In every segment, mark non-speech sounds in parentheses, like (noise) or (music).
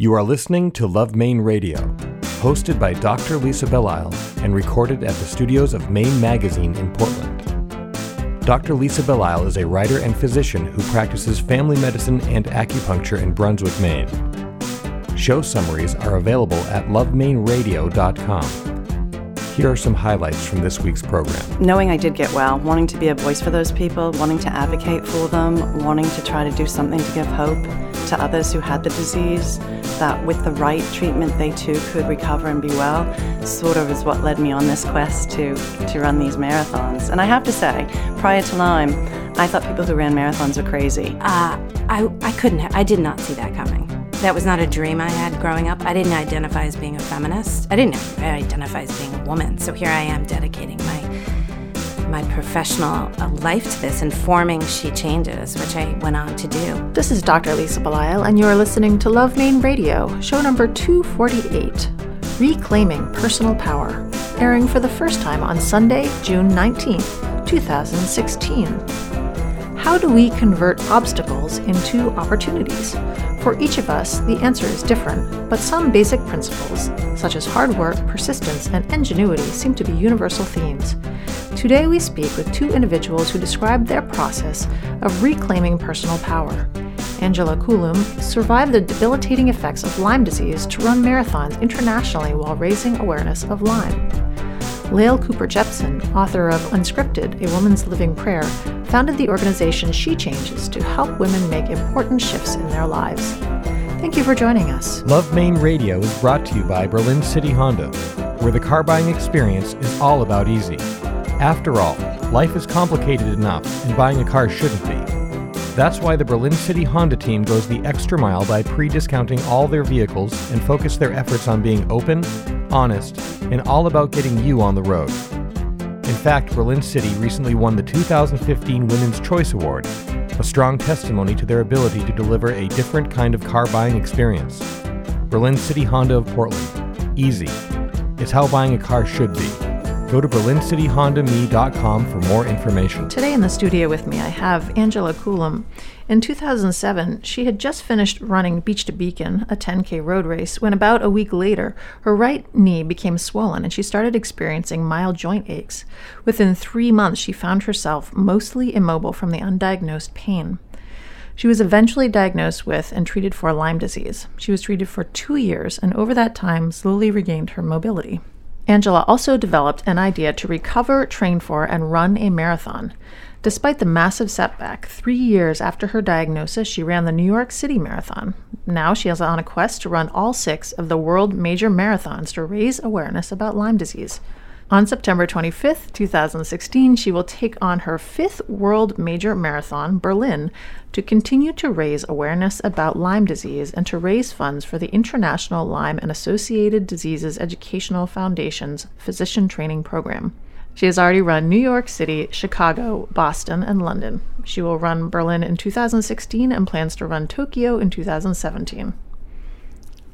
You are listening to Love Maine Radio, hosted by Dr. Lisa Belisle and recorded at the studios of Maine Magazine in Portland. Dr. Lisa Belisle is a writer and physician who practices family medicine and acupuncture in Brunswick, Maine. Show summaries are available at lovemaineradio.com. Here are some highlights from this week's program. Knowing I did get well, wanting to be a voice for those people, wanting to advocate for them, wanting to try to do something to give hope to others who had the disease, that with the right treatment they too could recover and be well, sort of is what led me on this quest to, to run these marathons. And I have to say, prior to Lyme, I thought people who ran marathons were crazy. Uh, I, I couldn't, I did not see that coming. That was not a dream I had growing up. I didn't identify as being a feminist. I didn't identify as being a woman. So here I am dedicating my my professional uh, life to this, informing She Changes, which I went on to do. This is Dr. Lisa Belisle, and you are listening to Love Maine Radio, show number 248 Reclaiming Personal Power, airing for the first time on Sunday, June 19th, 2016. How do we convert obstacles into opportunities? For each of us, the answer is different, but some basic principles, such as hard work, persistence, and ingenuity, seem to be universal themes. Today, we speak with two individuals who describe their process of reclaiming personal power. Angela Coulombe survived the debilitating effects of Lyme disease to run marathons internationally while raising awareness of Lyme. Lael Cooper Jepson, author of Unscripted, A Woman's Living Prayer, founded the organization She Changes to help women make important shifts in their lives. Thank you for joining us. Love Maine Radio is brought to you by Berlin City Honda, where the car buying experience is all about easy. After all, life is complicated enough, and buying a car shouldn't be. That's why the Berlin City Honda team goes the extra mile by pre discounting all their vehicles and focus their efforts on being open, honest, and all about getting you on the road. In fact, Berlin City recently won the 2015 Women's Choice Award, a strong testimony to their ability to deliver a different kind of car buying experience. Berlin City Honda of Portland. Easy. It's how buying a car should be. Go to berlincityhondame.com for more information. Today in the studio with me, I have Angela Coulombe. In 2007, she had just finished running Beach to Beacon, a 10K road race, when about a week later, her right knee became swollen and she started experiencing mild joint aches. Within three months, she found herself mostly immobile from the undiagnosed pain. She was eventually diagnosed with and treated for Lyme disease. She was treated for two years and over that time slowly regained her mobility. Angela also developed an idea to recover, train for, and run a marathon. Despite the massive setback, three years after her diagnosis, she ran the New York City Marathon. Now she is on a quest to run all six of the world major marathons to raise awareness about Lyme disease. On September 25th, 2016, she will take on her fifth World Major Marathon, Berlin, to continue to raise awareness about Lyme disease and to raise funds for the International Lyme and Associated Diseases Educational Foundation's Physician Training Program. She has already run New York City, Chicago, Boston, and London. She will run Berlin in 2016 and plans to run Tokyo in 2017.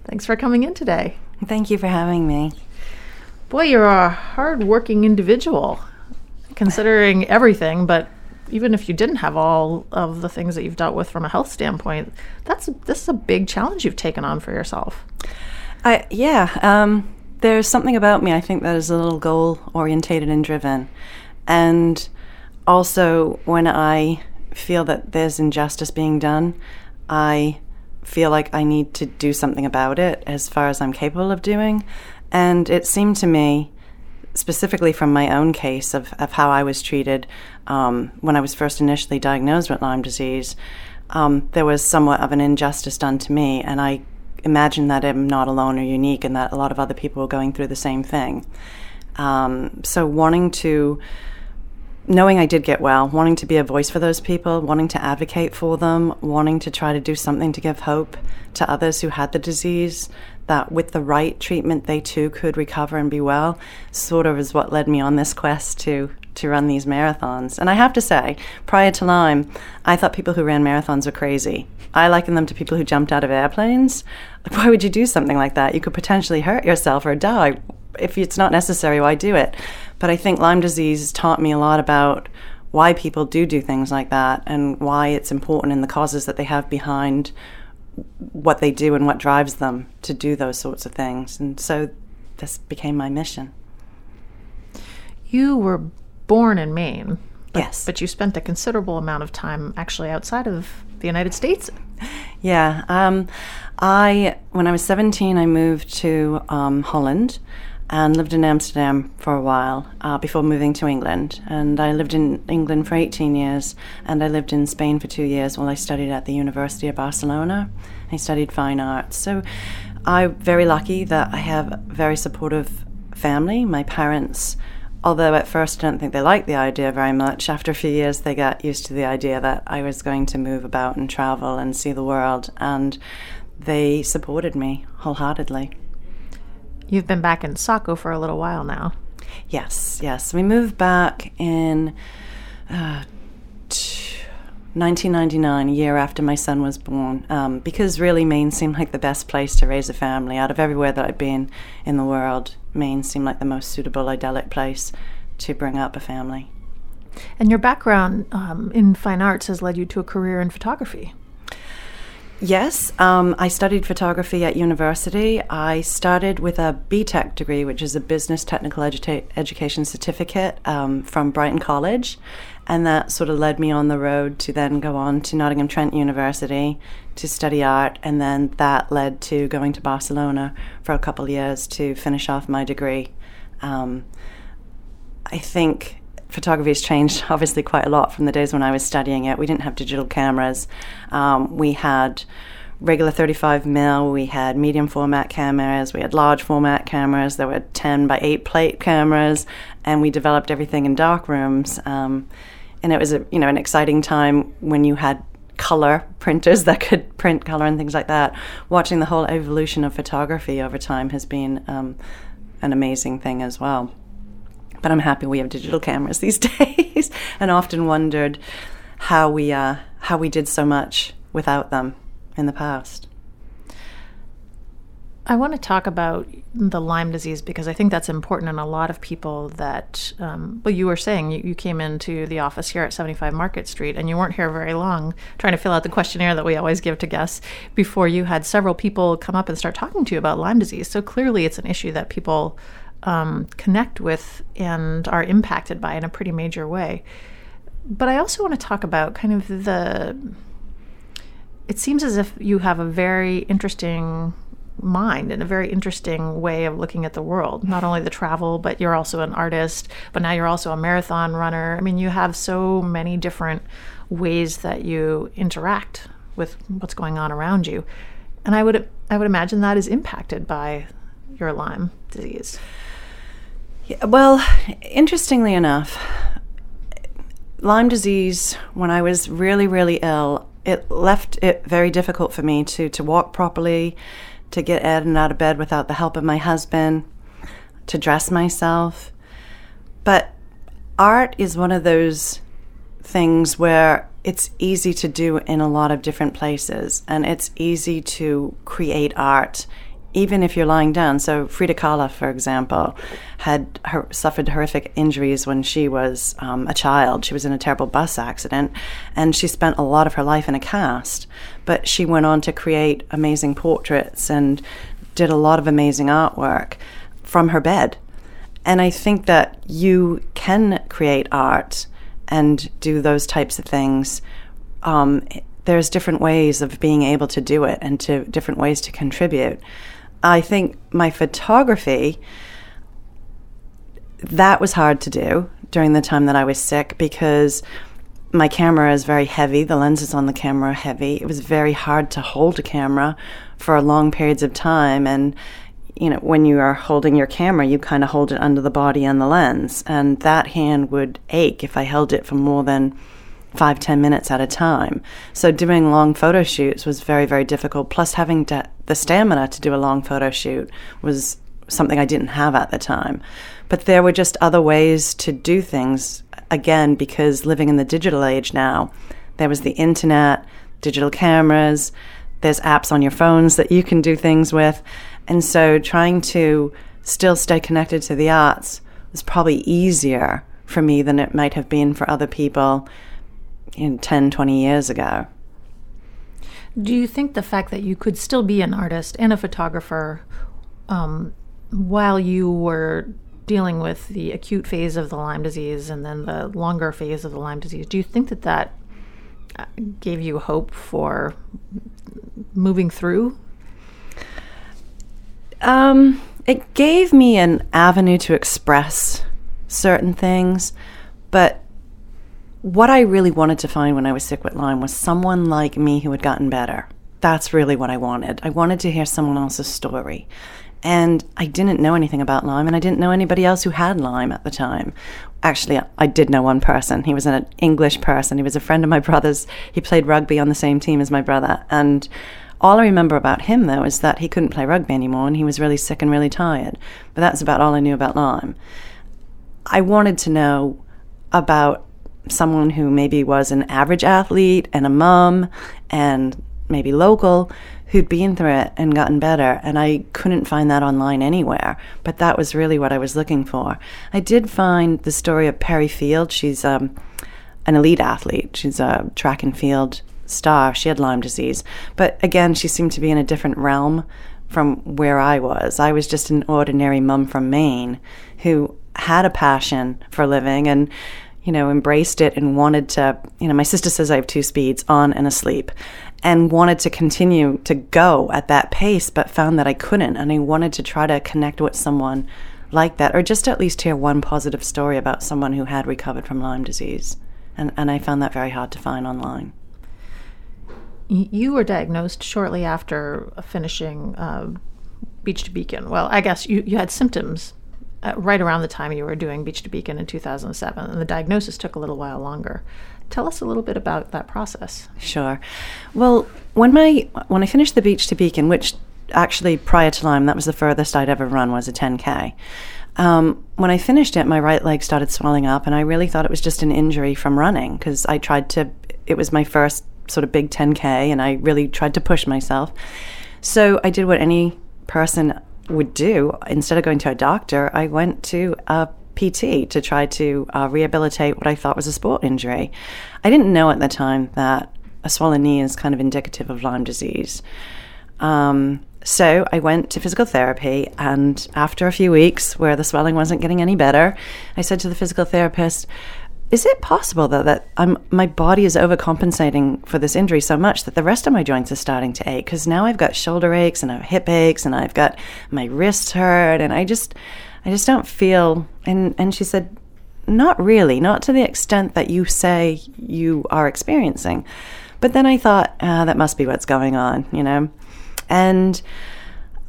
Thanks for coming in today. Thank you for having me. Boy, you're a hard-working individual, considering everything. But even if you didn't have all of the things that you've dealt with from a health standpoint, that's this is a big challenge you've taken on for yourself. I yeah. Um, there's something about me I think that is a little goal orientated and driven, and also when I feel that there's injustice being done, I feel like I need to do something about it as far as I'm capable of doing. And it seemed to me, specifically from my own case of, of how I was treated um, when I was first initially diagnosed with Lyme disease, um, there was somewhat of an injustice done to me. And I imagine that I'm not alone or unique and that a lot of other people are going through the same thing. Um, so, wanting to knowing I did get well, wanting to be a voice for those people, wanting to advocate for them, wanting to try to do something to give hope to others who had the disease, that with the right treatment they too could recover and be well, sort of is what led me on this quest to to run these marathons. And I have to say, prior to Lyme, I thought people who ran marathons were crazy. I liken them to people who jumped out of airplanes. (laughs) Why would you do something like that? You could potentially hurt yourself or die. If it's not necessary, why do it? But I think Lyme disease taught me a lot about why people do do things like that and why it's important and the causes that they have behind what they do and what drives them to do those sorts of things. And so this became my mission. You were born in Maine. But, yes. But you spent a considerable amount of time actually outside of the United States. Yeah. Um, I when I was 17, I moved to um, Holland and lived in Amsterdam for a while uh, before moving to England. And I lived in England for 18 years, and I lived in Spain for two years while I studied at the University of Barcelona. I studied fine arts. So I'm very lucky that I have a very supportive family. My parents, although at first I don't think they liked the idea very much, after a few years they got used to the idea that I was going to move about and travel and see the world. And they supported me wholeheartedly. You've been back in Saco for a little while now. Yes, yes. We moved back in uh, 1999, a year after my son was born, um, because really Maine seemed like the best place to raise a family. Out of everywhere that I'd been in the world, Maine seemed like the most suitable, idyllic place to bring up a family. And your background um, in fine arts has led you to a career in photography. Yes, um, I studied photography at university. I started with a BTEC degree, which is a Business Technical Edu- Education Certificate um, from Brighton College. And that sort of led me on the road to then go on to Nottingham Trent University to study art. And then that led to going to Barcelona for a couple of years to finish off my degree. Um, I think photography has changed (laughs) obviously quite a lot from the days when I was studying it. We didn't have digital cameras. Um, we had regular 35 mil, we had medium format cameras, we had large format cameras, there were 10 by 8 plate cameras, and we developed everything in dark rooms. Um, and it was a, you know an exciting time when you had color (laughs) printers that could print color and things like that. Watching the whole evolution of photography over time has been um, an amazing thing as well. But I'm happy we have digital cameras these (laughs) days, and often wondered how we uh, how we did so much without them in the past. I want to talk about the Lyme disease because I think that's important in a lot of people that, um, well, you were saying you, you, came into the office here at 75 Market Street and you weren't here very long trying to fill out the questionnaire that we always give to guests before you had several people come up and start talking to you about Lyme disease. So clearly it's an issue that people um, connect with and are impacted by in a pretty major way. But I also want to talk about kind of the. It seems as if you have a very interesting mind and a very interesting way of looking at the world. Not only the travel, but you're also an artist, but now you're also a marathon runner. I mean, you have so many different ways that you interact with what's going on around you. And I would I would imagine that is impacted by your Lyme disease. Yeah, well, interestingly enough, Lyme disease, when I was really, really ill, it left it very difficult for me to, to walk properly, to get in and out of bed without the help of my husband, to dress myself. But art is one of those things where it's easy to do in a lot of different places, and it's easy to create art even if you're lying down. So Frida Kahlo, for example, had her, suffered horrific injuries when she was um, a child. She was in a terrible bus accident, and she spent a lot of her life in a cast. But she went on to create amazing portraits and did a lot of amazing artwork from her bed. And I think that you can create art and do those types of things. Um, there's different ways of being able to do it and to different ways to contribute. I think my photography, that was hard to do during the time that I was sick because my camera is very heavy. The lenses on the camera are heavy. It was very hard to hold a camera for long periods of time. And, you know, when you are holding your camera, you kind of hold it under the body and the lens. And that hand would ache if I held it for more than five, ten minutes at a time. So doing long photo shoots was very, very difficult. Plus, having to, the stamina to do a long photo shoot was something I didn't have at the time. But there were just other ways to do things. Again, because living in the digital age now, there was the internet, digital cameras, there's apps on your phones that you can do things with. And so trying to still stay connected to the arts was probably easier for me than it might have been for other people in 10, 20 years ago. Do you think the fact that you could still be an artist and a photographer um, while you were dealing with the acute phase of the Lyme disease and then the longer phase of the Lyme disease, do you think that that uh, gave you hope for moving through? Um, it gave me an avenue to express certain things, but what I really wanted to find when I was sick with Lyme was someone like me who had gotten better. That's really what I wanted. I wanted to hear someone else's story. And I didn't know anything about Lyme, and I didn't know anybody else who had Lyme at the time. Actually, I did know one person. He was an English person. He was a friend of my brother's. He played rugby on the same team as my brother. And all I remember about him, though, is that he couldn't play rugby anymore and he was really sick and really tired. But that's about all I knew about Lyme. I wanted to know about someone who maybe was an average athlete and a mom and maybe local who'd been through it and gotten better. And I couldn't find that online anywhere. But that was really what I was looking for. I did find the story of Perry Field. She's um, an elite athlete, she's a track and field star. She had Lyme disease. But again, she seemed to be in a different realm from where I was. I was just an ordinary mum from Maine who had a passion for living and you know embraced it and wanted to you know my sister says I have two speeds on and asleep and wanted to continue to go at that pace but found that I couldn't and I wanted to try to connect with someone like that or just at least hear one positive story about someone who had recovered from Lyme disease and and I found that very hard to find online you were diagnosed shortly after finishing uh, Beach to Beacon. Well, I guess you, you had symptoms uh, right around the time you were doing Beach to Beacon in 2007, and the diagnosis took a little while longer. Tell us a little bit about that process. Sure. Well, when my when I finished the Beach to Beacon, which actually prior to Lyme, that was the furthest I'd ever run was a 10k. Um, when I finished it, my right leg started swelling up, and I really thought it was just an injury from running because I tried to. It was my first sort of big 10K and I really tried to push myself. So I did what any person would do. Instead of going to a doctor, I went to a PT to try to uh, rehabilitate what I thought was a sport injury. I didn't know at the time that a swollen knee is kind of indicative of Lyme disease. Um, so I went to physical therapy, and after a few weeks where the swelling wasn't getting any better, I said to the physical therapist, is it possible though that I'm my body is overcompensating for this injury so much that the rest of my joints are starting to ache? Because now I've got shoulder aches and I have hip aches and I've got my wrists hurt and I just I just don't feel and and she said not really not to the extent that you say you are experiencing. But then I thought ah, that must be what's going on you know? And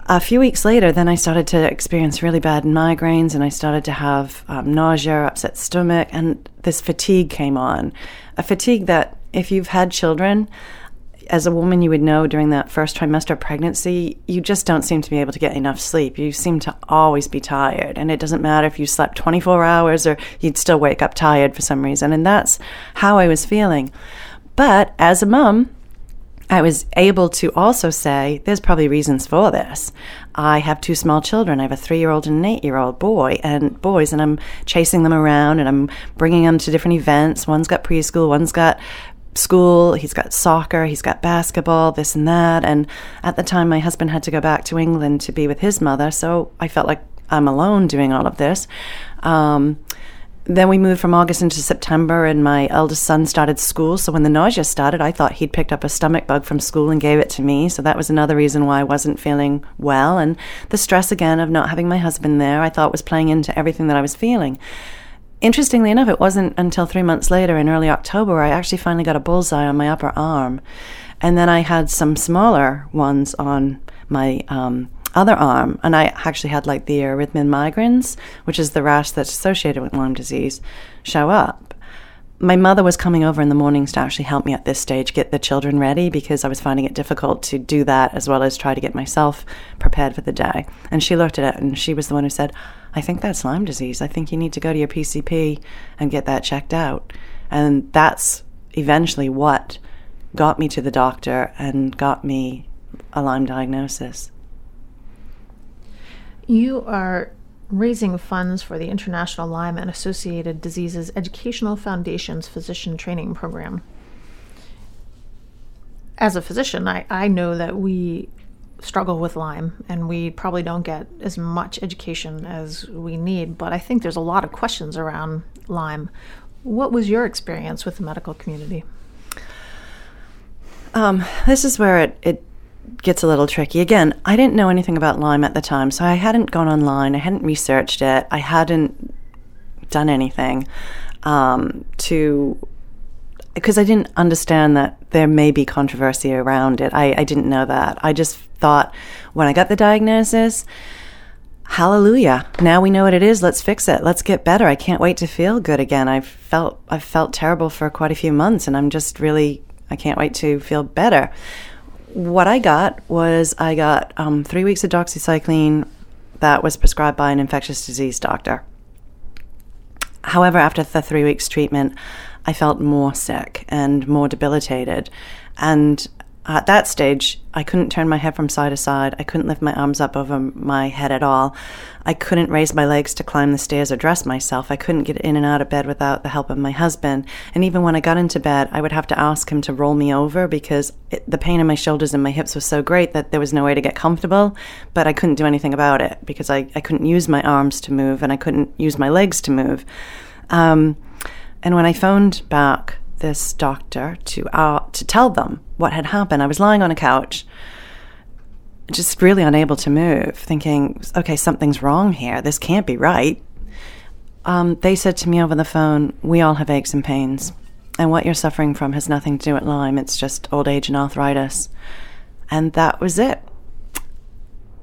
a few weeks later, then I started to experience really bad migraines and I started to have um, nausea, upset stomach, and this fatigue came on. A fatigue that, if you've had children, as a woman, you would know during that first trimester of pregnancy, you just don't seem to be able to get enough sleep. You seem to always be tired. And it doesn't matter if you slept 24 hours or you'd still wake up tired for some reason. And that's how I was feeling. But as a mom, I was able to also say, there's probably reasons for this. I have two small children. I have a three year old and an eight year old boy and boys, and I'm chasing them around and I'm bringing them to different events. One's got preschool, one's got school, he's got soccer, he's got basketball, this and that. And at the time, my husband had to go back to England to be with his mother, so I felt like I'm alone doing all of this. Um, then we moved from August into September, and my eldest son started school. So when the nausea started, I thought he'd picked up a stomach bug from school and gave it to me. So that was another reason why I wasn't feeling well. And the stress again of not having my husband there, I thought was playing into everything that I was feeling. Interestingly enough, it wasn't until three months later in early October I actually finally got a bullseye on my upper arm. And then I had some smaller ones on my um, other arm, and I actually had like the erythema migrans, which is the rash that's associated with Lyme disease, show up. My mother was coming over in the mornings to actually help me at this stage get the children ready because I was finding it difficult to do that as well as try to get myself prepared for the day. And she looked at it and she was the one who said, I think that's Lyme disease. I think you need to go to your PCP and get that checked out. And that's eventually what got me to the doctor and got me a Lyme diagnosis. You are raising funds for the International Lyme and Associated Diseases Educational Foundation's Physician Training Program. as a physician, I, I know that we struggle with Lyme and we probably don't get as much education as we need, but I think there's a lot of questions around Lyme. What was your experience with the medical community? Um, this is where it, it gets a little tricky. Again, I didn't know anything about Lyme at the time, so I hadn't gone online, I hadn't researched it, I hadn't done anything um, to because I didn't understand that there may be controversy around it. I, I didn't know that. I just thought when I got the diagnosis, hallelujah now we know what it is let's fix it let's get better i can't wait to feel good again i've felt i've felt terrible for quite a few months and i'm just really i can't wait to feel better what i got was i got um, three weeks of doxycycline that was prescribed by an infectious disease doctor. However after the three weeks treatment i felt more sick and more debilitated. And at that stage, I couldn't turn my head from side to side. I couldn't lift my arms up over my head at all. I couldn't raise my legs to climb the stairs or dress myself. I couldn't get in and out of bed without the help of my husband. And even when I got into bed, I would have to ask him to roll me over because it, the pain in my shoulders and my hips was so great that there was no way to get comfortable. But I couldn't do anything about it because I, I couldn't use my arms to move and I couldn't use my legs to move. Um, and when I phoned back this doctor to uh, to tell them what had happened. I was lying on a couch, just really unable to move, thinking, "Okay, something's wrong here. This can't be right." Um, they said to me over the phone, "We all have aches and pains, and what you're suffering from has nothing to do with Lyme. It's just old age and arthritis." And that was it.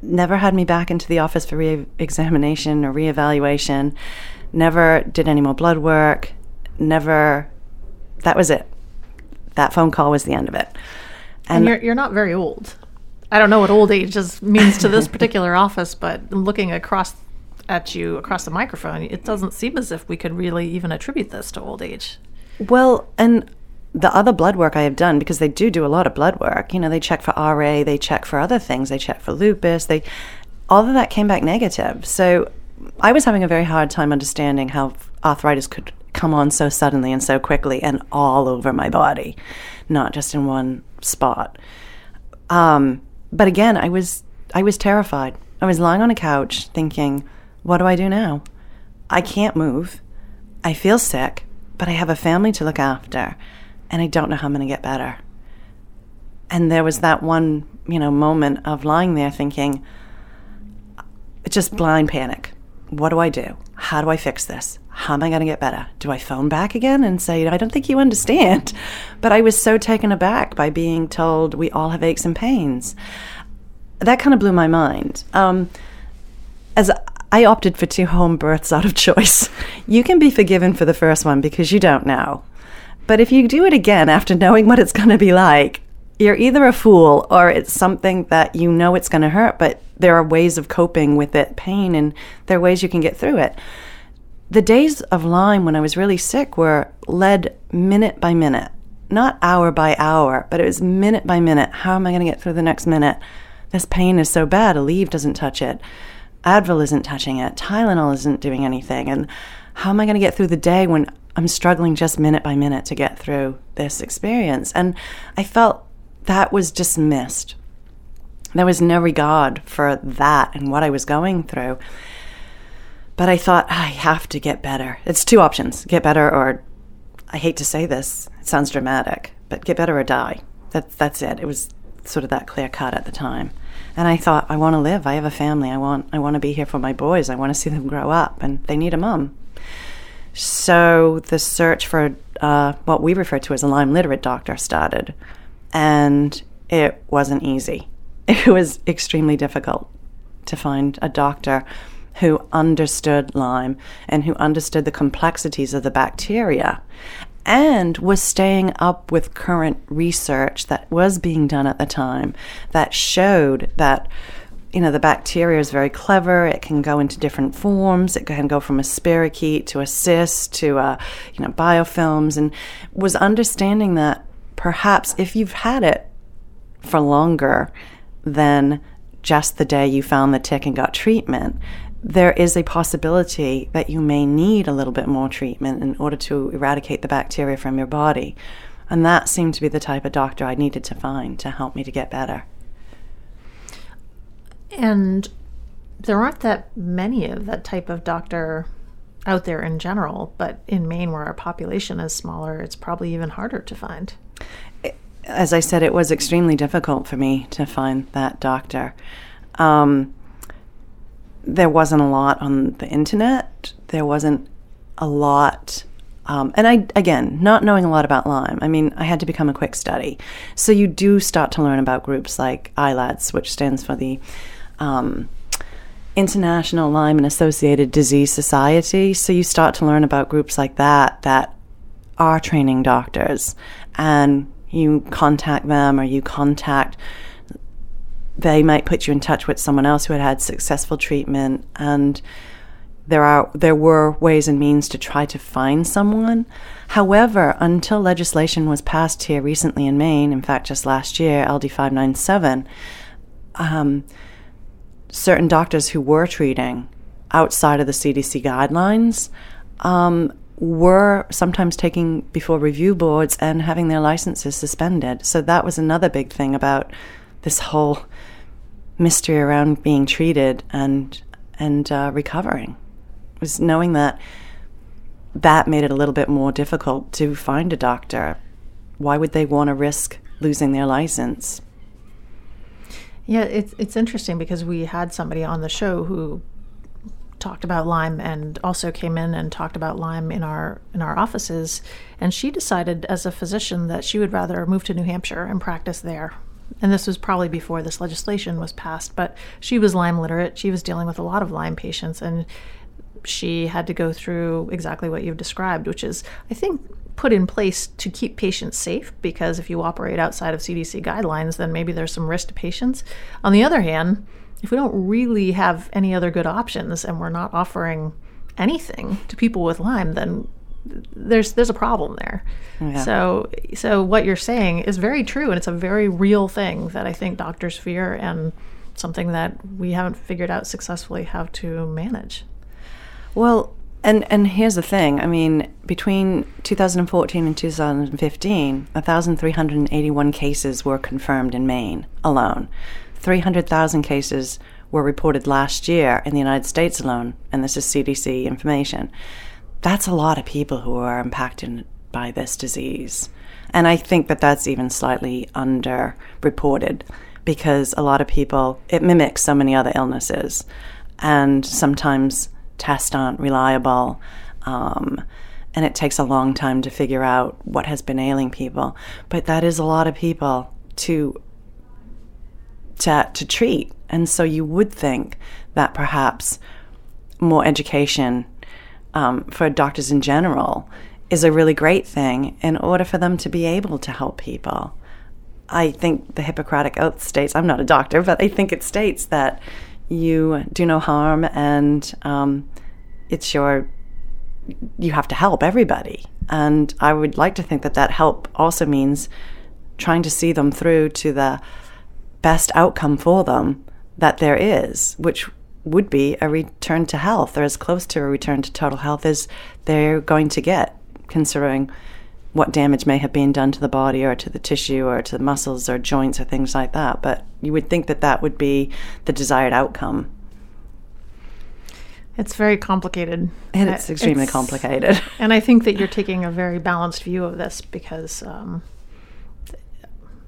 Never had me back into the office for re-examination or re-evaluation. Never did any more blood work. Never that was it. That phone call was the end of it. And, and you're, you're not very old. I don't know what old age just means to this particular (laughs) office, but looking across at you across the microphone, it doesn't seem as if we could really even attribute this to old age. Well, and the other blood work I have done, because they do do a lot of blood work, you know, they check for RA, they check for other things, they check for lupus, they all of that came back negative. So I was having a very hard time understanding how arthritis could come on so suddenly and so quickly and all over my body, not just in one spot. Um, but again, I was I was terrified. I was lying on a couch thinking, what do I do now? I can't move. I feel sick, but I have a family to look after, and I don't know how I'm going to get better. And there was that one, you know, moment of lying there thinking, just blind panic. What do I do? How do I fix this? How am I going to get better? Do I phone back again and say, I don't think you understand? But I was so taken aback by being told we all have aches and pains. That kind of blew my mind. Um, as I opted for two home births out of choice, you can be forgiven for the first one because you don't know. But if you do it again after knowing what it's going to be like, you're either a fool or it's something that you know it's going to hurt, but there are ways of coping with it, pain, and there are ways you can get through it the days of Lyme when I was really sick were led minute by minute, not hour by hour, but it was minute by minute. How am I going to get through the next minute? This pain is so bad, Aleve doesn't touch it. Advil isn't touching it. Tylenol isn't doing anything. And how am I going to get through the day when I'm struggling just minute by minute to get through this experience? And I felt that was dismissed. There was no regard for that and what I was going through. But I thought, I have to get better. It's two options get better, or I hate to say this, it sounds dramatic, but get better or die. That, that's it. It was sort of that clear cut at the time. And I thought, I want to live. I have a family. I want, I want to be here for my boys. I want to see them grow up, and they need a mom. So the search for uh, what we refer to as a Lyme literate doctor started, and it wasn't easy. (laughs) It was extremely difficult to find a doctor who understood Lyme and who understood the complexities of the bacteria and was staying up with current research that was being done at the time that showed that you know the bacteria is very clever. It can go into different forms. It can go from a spirochete to a cyst to a, you know biofilms and was understanding that perhaps if you've had it for longer than just the day you found the tick and got treatment there is a possibility that you may need a little bit more treatment in order to eradicate the bacteria from your body. And that seemed to be the type of doctor I needed to find to help me to get better. And there aren't that many of that type of doctor out there in general, but in Maine, where our population is smaller, it's probably even harder to find. As I said, it was extremely difficult for me to find that doctor. Um, there wasn't a lot on the internet. There wasn't a lot. Um, and I, again, not knowing a lot about Lyme, I mean, I had to become a quick study. So you do start to learn about groups like ILADS, which stands for the um, International Lyme and Associated Disease Society. So you start to learn about groups like that that are training doctors, and you contact them or you contact. They might put you in touch with someone else who had had successful treatment, and there are there were ways and means to try to find someone. However, until legislation was passed here recently in Maine, in fact, just last year, LD five nine seven. Um, certain doctors who were treating outside of the CDC guidelines um, were sometimes taking before review boards and having their licenses suspended. So that was another big thing about this whole mystery around being treated and and uh, recovering was knowing that that made it a little bit more difficult to find a doctor. Why would they want to risk losing their license? Yeah, it's it's interesting because we had somebody on the show who talked about Lyme and also came in and talked about Lyme in our in our offices and she decided as a physician that she would rather move to New Hampshire and practice there. And this was probably before this legislation was passed, but she was Lyme literate. She was dealing with a lot of Lyme patients and she had to go through exactly what you've described, which is I think put in place to keep patients safe because if you operate outside of CDC guidelines, then maybe there's some risk to patients. On the other hand, if we don't really have any other good options and we're not offering anything to people with Lyme, then there's there's a problem there. Oh, yeah. So so what you're saying is very true and it's a very real thing that I think doctors fear and something that we haven't figured out successfully how to manage. Well, and and here's the thing. I mean, between 2014 and 2015, 1,381 cases were confirmed in Maine alone. 300,000 cases were reported last year in the United States alone, and this is CDC information. That's a lot of people who are impacted by this disease. And I think that that's even slightly underreported because a lot of people, it mimics so many other illnesses. And sometimes tests aren't reliable. Um, and it takes a long time to figure out what has been ailing people. But that is a lot of people to to, to treat. And so you would think that perhaps more education um, for doctors in general is a really great thing in order for them to be able to help people. I think the Hippocratic Oath states, I'm not a doctor, but I think it states that you do no harm and um, it's your you have to help everybody and i would like to think that that help also means trying to see them through to the best outcome for them that there is which would be a return to health or as close to a return to total health as they're going to get considering what damage may have been done to the body or to the tissue or to the muscles or joints or things like that. But you would think that that would be the desired outcome. It's very complicated. And it's extremely it's, complicated. (laughs) And I think that you're taking a very balanced view of this because um,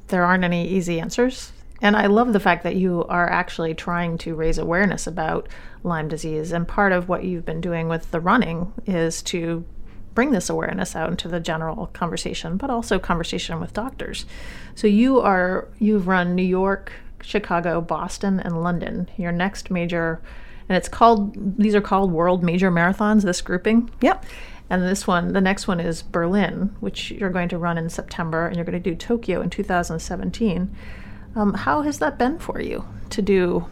there aren't any easy answers. And I love the fact that you are actually trying to raise awareness about Lyme disease. And part of what you've been doing with the running is to bring this awareness out into the general conversation, but also conversation with doctors. So you are you've run New York, Chicago, Boston, and London. Your next major, and it's called these are called World Major Marathons. This grouping. Yep. And this one, the next one is Berlin, which you're going to run in September, and you're going to do Tokyo in 2017. Um, how has that been for you to do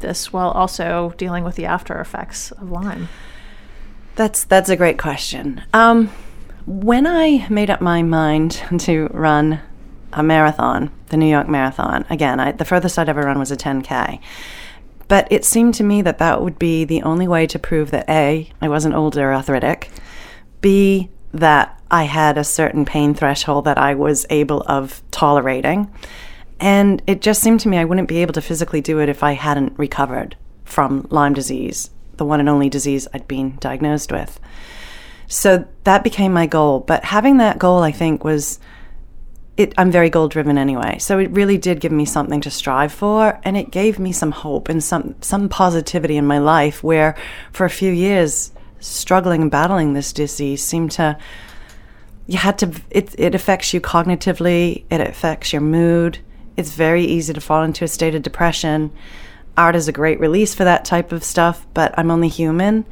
this while also dealing with the after effects of Lyme? That's that's a great question. Um, when I made up my mind to run a marathon, the New York Marathon, again, I, the furthest I'd ever run was a 10K. But it seemed to me that that would be the only way to prove that A, I wasn't old or arthritic, B, that I had a certain pain threshold that I was able of tolerating. And it just seemed to me I wouldn't be able to physically do it if I hadn't recovered from Lyme disease, the one and only disease I'd been diagnosed with. So that became my goal. But having that goal, I think, was it, I'm very goal driven anyway. So it really did give me something to strive for, and it gave me some hope and some some positivity in my life. Where for a few years, struggling and battling this disease seemed to you had to it, it affects you cognitively it affects your mood it's very easy to fall into a state of depression. Art is a great release for that type of stuff but i'm only human.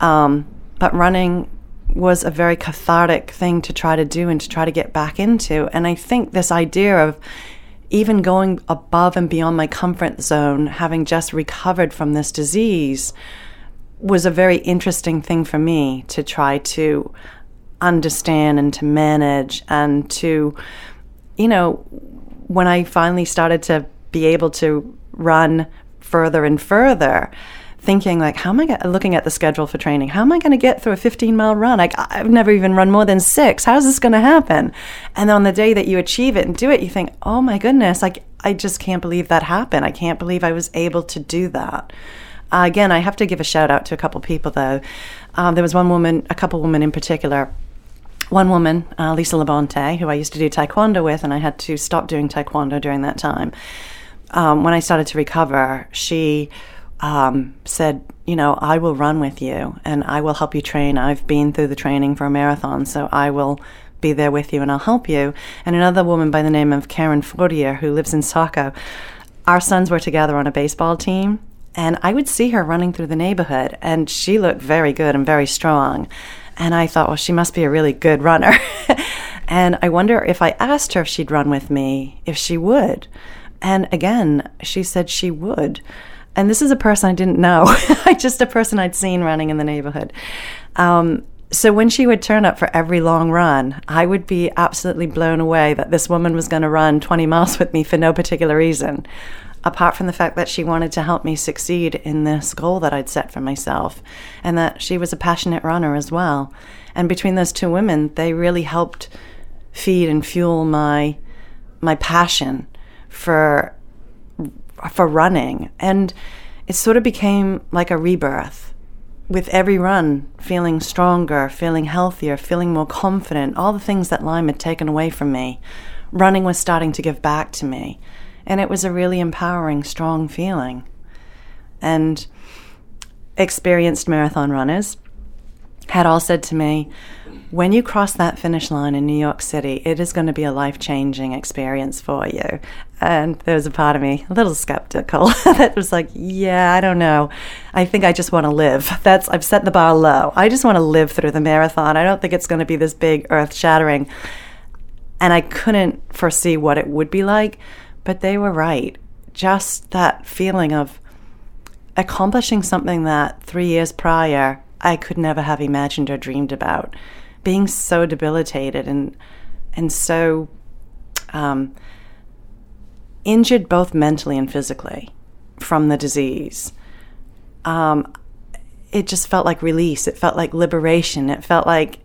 Um, but running was a very cathartic thing to try to do and to try to get back into. And i think this idea of even going above and beyond my comfort zone having just recovered from this disease was a very interesting thing for me to try to understand and to manage and to, you know, when I finally started to be able to run further and further, thinking like, how am I looking at the schedule for training? How am I going to get through a 15 mile run? Like, I've never even run more than six. How's this going to happen? And on the day that you achieve it and do it, you think, oh my goodness, like, I just can't believe that happened. I can't believe I was able to do that. Uh, again, I have to give a shout out to a couple people though. Um, there was one woman, a couple women in particular. One woman, uh, Lisa Labonte, who I used to do taekwondo with, and I had to stop doing taekwondo during that time. Um, when I started to recover, she um, said, You know, I will run with you and I will help you train. I've been through the training for a marathon, so I will be there with you and I'll help you. And another woman by the name of Karen Fortier, who lives in Saco, our sons were together on a baseball team and I would see her running through the neighborhood, and she looked very good and very strong. And I thought, well, she must be a really good runner. (laughs) and I wonder if I asked her if she'd run with me, if she would. And again, she said she would. And this is a person I didn't know, (laughs) just a person I'd seen running in the neighborhood. Um, so when she would turn up for every long run, I would be absolutely blown away that this woman was going to run 20 miles with me for no particular reason apart from the fact that she wanted to help me succeed in this goal that I'd set for myself, and that she was a passionate runner as well. And between those two women, they really helped feed and fuel my my passion for for running. And it sort of became like a rebirth. With every run, feeling stronger, feeling healthier, feeling more confident, all the things that Lyme had taken away from me, running was starting to give back to me. And it was a really empowering, strong feeling. And experienced marathon runners had all said to me, when you cross that finish line in New York City, it is going to be a life changing experience for you. And there was a part of me, a little skeptical, (laughs) that was like, yeah, I don't know. I think I just want to live. That's I've set the bar low. I just want to live through the marathon. I don't think it's going to be this big earth shattering. And I couldn't foresee what it would be like. But they were right. Just that feeling of accomplishing something that three years prior I could never have imagined or dreamed about. Being so debilitated and and so um, injured both mentally and physically from the disease. Um, it just felt like release. It felt like liberation. It felt like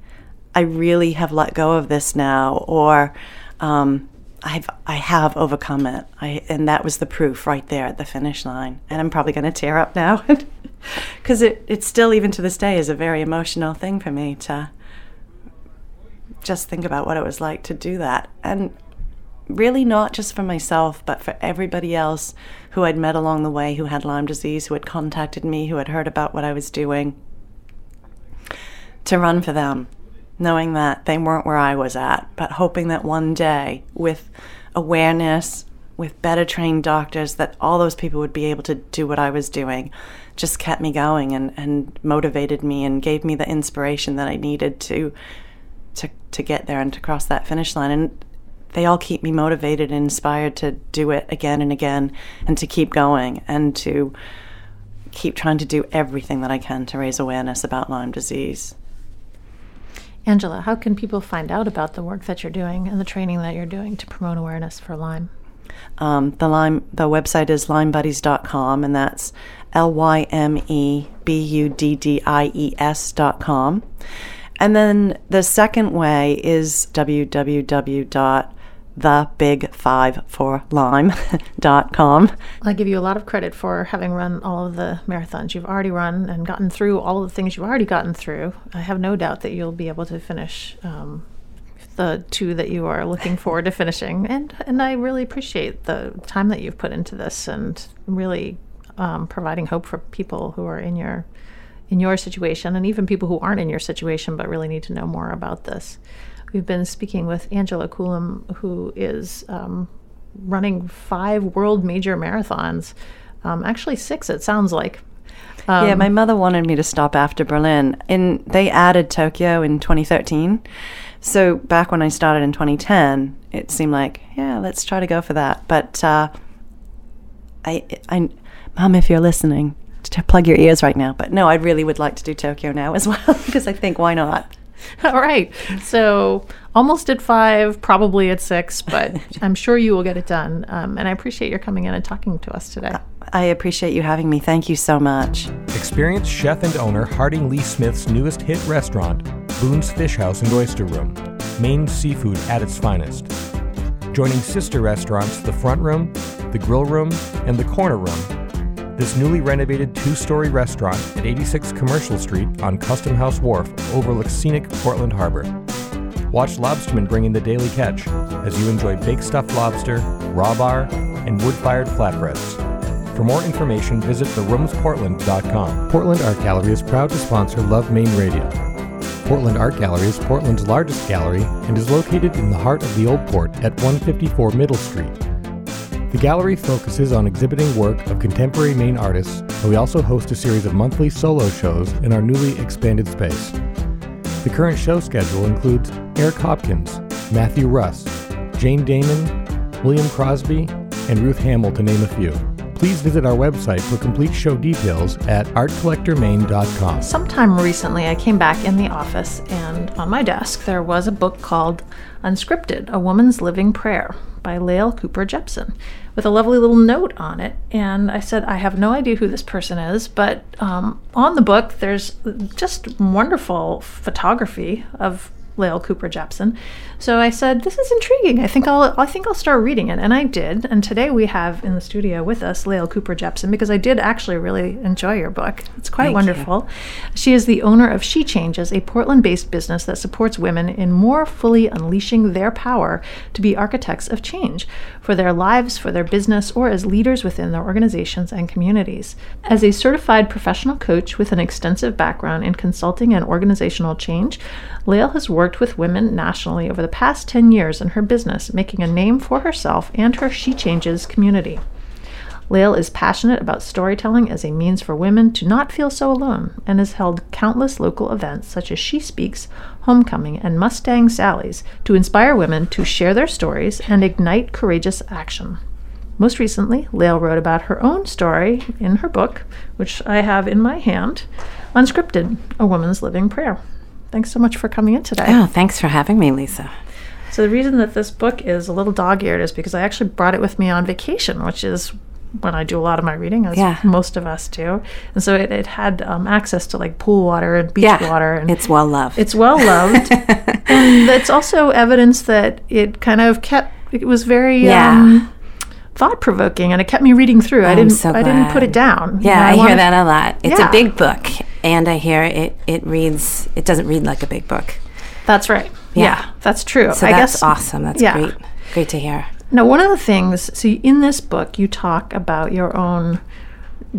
I really have let go of this now, or um, I've I have overcome it. I and that was the proof right there at the finish line. And I'm probably going to tear up now (laughs) because it it still even to this day is a very emotional thing for me to just think about what it was like to do that. And really not just for myself, but for everybody else who I'd met along the way who had Lyme disease, who had contacted me, who had heard about what I was doing. To run for them knowing that they weren't where I was at, but hoping that one day, with awareness, with better trained doctors, that all those people would be able to do what I was doing, just kept me going and, and motivated me and gave me the inspiration that I needed to to to get there and to cross that finish line. And they all keep me motivated and inspired to do it again and again and to keep going and to keep trying to do everything that I can to raise awareness about Lyme disease. Angela, how can people find out about the work that you're doing and the training that you're doing to promote awareness for Lyme? Um, the Lyme, the website is lymebuddies.com, and that's L Y M E B U D D I E S.com. And then the second way is www.thebig54lime.com. (laughs) I give you a lot of credit for having run all of the marathons you've already run and gotten through all of the things you've already gotten through. I have no doubt that you'll be able to finish um, the two that you are looking (laughs) forward to finishing. And and I really appreciate the time that you've put into this and really um, providing hope for people who are in your in your situation and even people who aren't in your situation but really need to know more about this. We've been speaking with Angela Coulombe, who is um, running five world major marathons. Um, actually, six, it sounds like. yeah, my mother wanted me to stop after Berlin. And they added Tokyo in 2013. So back when I started in 2010, it seemed like, yeah, let's try to go for that. But uh, I, I, Mom, if you're listening, to plug your ears right now. But no, I really would like to do Tokyo now as (laughs) well because I think why not? (laughs) All right. So almost at five, probably at six, but (laughs) I'm sure you will get it done. Um, and I appreciate your coming in and talking to us today. I appreciate you having me. Thank you so much. Experienced chef and owner Harding Lee Smith's newest hit restaurant, Boone's Fish House and Oyster Room, Maine seafood at its finest. Joining sister restaurants The Front Room, The Grill Room, and The Corner Room, this newly renovated two story restaurant at 86 Commercial Street on Custom House Wharf overlooks scenic Portland Harbor. Watch lobstermen bring in the daily catch as you enjoy baked stuffed lobster, raw bar, and wood fired flatbreads. For more information, visit theroomsportland.com. Portland Art Gallery is proud to sponsor Love Maine Radio. Portland Art Gallery is Portland's largest gallery and is located in the heart of the Old Port at 154 Middle Street. The gallery focuses on exhibiting work of contemporary Maine artists, and we also host a series of monthly solo shows in our newly expanded space. The current show schedule includes Eric Hopkins, Matthew Russ, Jane Damon, William Crosby, and Ruth Hamill, to name a few. Please visit our website for complete show details at artcollectormaine.com. Sometime recently, I came back in the office, and on my desk there was a book called Unscripted A Woman's Living Prayer by Lael Cooper Jepson with a lovely little note on it. And I said, I have no idea who this person is, but um, on the book, there's just wonderful photography of Lael Cooper Jepson. So I said, "This is intriguing. I think I'll I think I'll start reading it." And I did. And today we have in the studio with us Lael Cooper Jepson because I did actually really enjoy your book. It's quite Thank wonderful. You. She is the owner of She Changes, a Portland-based business that supports women in more fully unleashing their power to be architects of change for their lives, for their business, or as leaders within their organizations and communities. As a certified professional coach with an extensive background in consulting and organizational change, Lael has worked with women nationally over the past 10 years in her business, making a name for herself and her She Changes community. Lael is passionate about storytelling as a means for women to not feel so alone and has held countless local events such as She Speaks, Homecoming, and Mustang Sally's to inspire women to share their stories and ignite courageous action. Most recently, Lael wrote about her own story in her book, which I have in my hand Unscripted A Woman's Living Prayer. Thanks so much for coming in today. Oh, thanks for having me, Lisa. So, the reason that this book is a little dog eared is because I actually brought it with me on vacation, which is when I do a lot of my reading, as Yeah. most of us do. And so it, it had um, access to like pool water and beach Yeah, water. And it's well loved. it's well loved. (laughs) and it's also evidence that it kind of kept, it was very. Yeah. Um, thought provoking and it kept me reading through. I didn't so I didn't put it down. You yeah, know, I, hear wanted- that a lot. It's Yeah. a big book, and I hear it. It reads. It doesn't read like a big book. That's right. Yeah. Yeah, that's true. So I that's guess awesome. That's yeah. great. Great to hear. Now, one of the things, so in this book, you talk about your own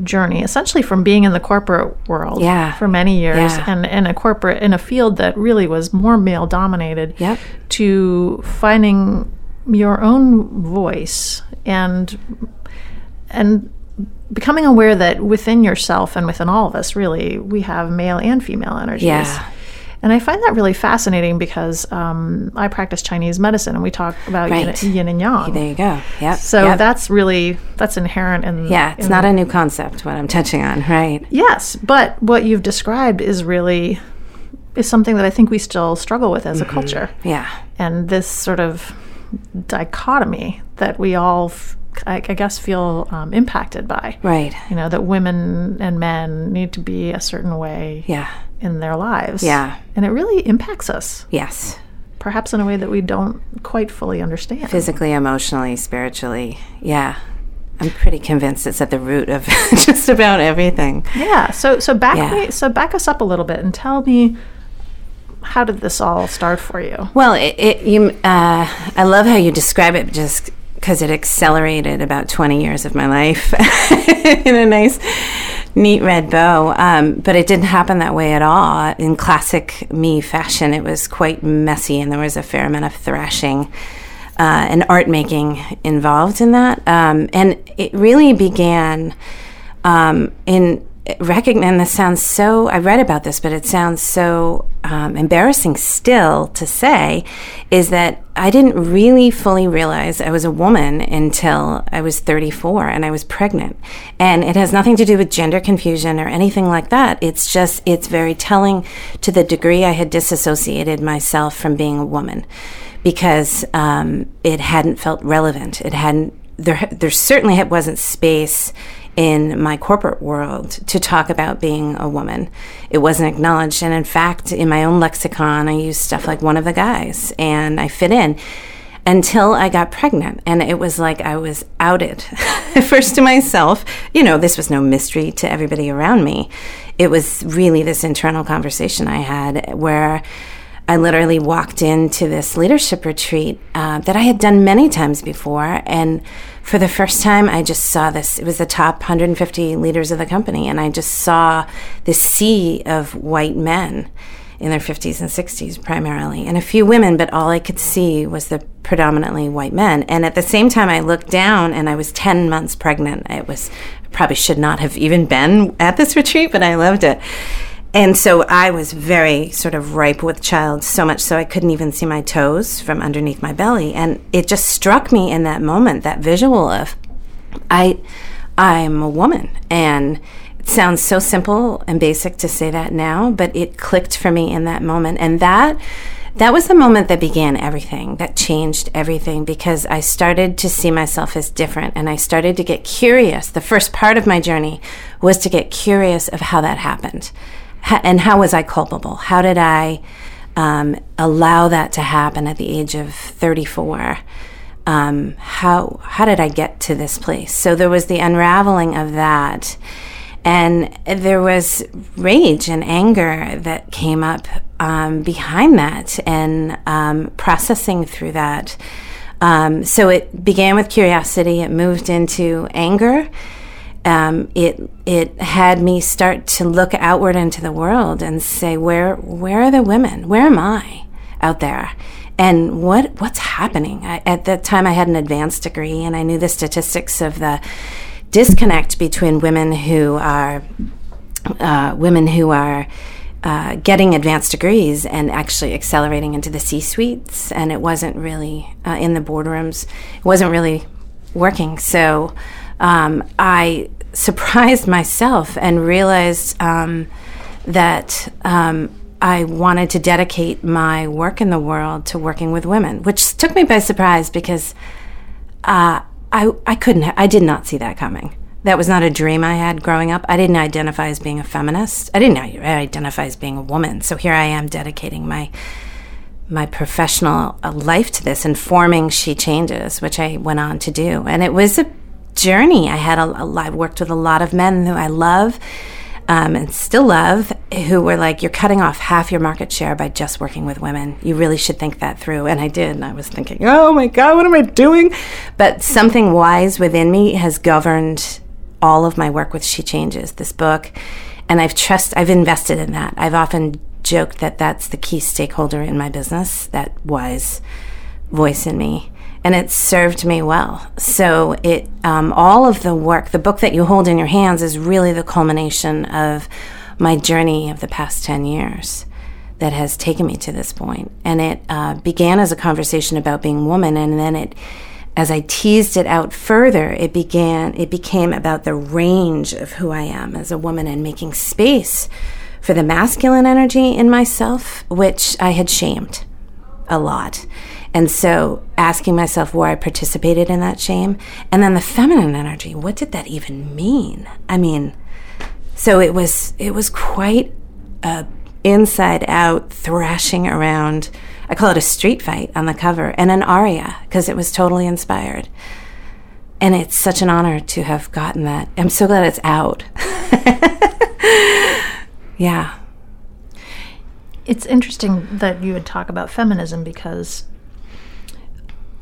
journey, essentially from being in the corporate world Yeah. for many years Yeah. and in a corporate, in a field that really was more male dominated, Yep. to finding your own voice and, and, becoming aware that within yourself and within all of us really we have male and female energies Yeah. and I find that really fascinating because um, I practice Chinese medicine and we talk about yin, Right. yin and yang. There you go. Yep. So yep. that's really that's inherent in yeah. It's in- not a new concept. What I'm touching on, right? yes, but what you've described is really is something that I think we still struggle with as a culture, Yeah. and this sort of dichotomy that we all f- I, I guess, feel um, impacted by. Right. You know, that women and men need to be a certain way Yeah. in their lives. Yeah. And it really impacts us, Yes. perhaps in a way that we don't quite fully understand. Physically, emotionally, spiritually. Yeah. I'm pretty convinced it's at the root of (laughs) just about everything. Yeah. So so back Yeah. me so back us up a little bit and tell me how did this all start for you? Well, it, it you uh, I love how you describe it just because it accelerated about 20 years of my life (laughs) in a nice neat red bow. Um, but it didn't happen that way at all. In classic me fashion, it was quite messy and there was a fair amount of thrashing. Uh, and art making involved in that, um, and it really began um, in recognize this sounds so i read about this but it sounds so um, embarrassing still to say is that i didn't really fully realize i was a woman until i was 34 and i was pregnant. And it has nothing to do with gender confusion or anything like that. It's just it's very telling to the degree i had disassociated myself from being a woman because um, it hadn't felt relevant. It hadn't there, there certainly wasn't space in my corporate world to talk about being a woman. It wasn't acknowledged. And in fact, in my own lexicon, I use stuff like one of the guys and I fit in until I got pregnant. And it was like I was outed (laughs) first to myself. You know, this was no mystery to everybody around me. It was really this internal conversation I had where I literally walked into this leadership retreat uh, that I had done many times before. And for the first time, I just saw this. It was the top 150 leaders of the company. And I just saw this sea of white men in their 50s and 60s primarily, and a few women, but all I could see was the predominantly white men. And at the same time, I looked down and I was 10 months pregnant. It was, probably should not have even been at this (laughs) retreat, but I loved it. And so I was very sort of ripe with child, so much so I couldn't even see my toes from underneath my belly. And it just struck me in that moment, that visual of I I'm a woman. And it sounds so simple and basic to say that now, but it clicked for me in that moment. And that that was the moment that began everything, that changed everything because I started to see myself as different and I started to get curious. The first part of my journey was to get curious of how that happened and how was I culpable? How did I um, allow that to happen at the age of 34? Um, how how did I get to this place? So there was the unraveling of that, and there was rage and anger that came up um, behind that, and um, processing through that. Um, so it began with curiosity. It moved into anger um, it it had me start to look outward into the world and say, where where are the women? Where am I out there? And what what's happening? I, at that time, I had an advanced degree, and I knew the statistics of the disconnect between women who are uh, women who are uh, getting advanced degrees and actually accelerating into the C suites, and it wasn't really uh, in the boardrooms. It wasn't really working. So um, I surprised (laughs) myself and realized um, that um, I wanted to dedicate my work in the world to working with women, which took me by surprise because uh, I I couldn't ha- I did not see that coming. That was not a dream I had growing up. I didn't identify as being a feminist. I didn't identify as being a woman. So here I am dedicating my my professional uh, life to this, informing She Changes, which I went on to do, and it was a journey. I had a, a I worked with a lot of men who I love. Um, and still love, who were like, You're cutting off half your market share by just working with women. You really should think that through. And I did. And I was thinking, Oh my God, what am I doing? But something wise within me has governed all of my work with She Changes, this book. And I've trust, I've invested in that. I've often joked that that's the key stakeholder in my business, that wise voice in me and it served me well. So it um, all of the work, the book that you hold in your hands, is really the culmination of my journey of the past ten years that has taken me to this point. And it uh, began as a conversation about being woman, and then it, as I teased it out further, it began. It became about the range of who I am as a woman and making space for the masculine energy in myself, which I had shamed a lot And so asking myself where I participated in that shame. And then the feminine energy, what did that even mean? I mean, so it was it was quite a inside out thrashing around. I call it a street fight on the cover and an aria because it was totally inspired. And it's such an honor to have gotten that. I'm so glad it's out. (laughs) yeah. It's interesting that you would talk about feminism because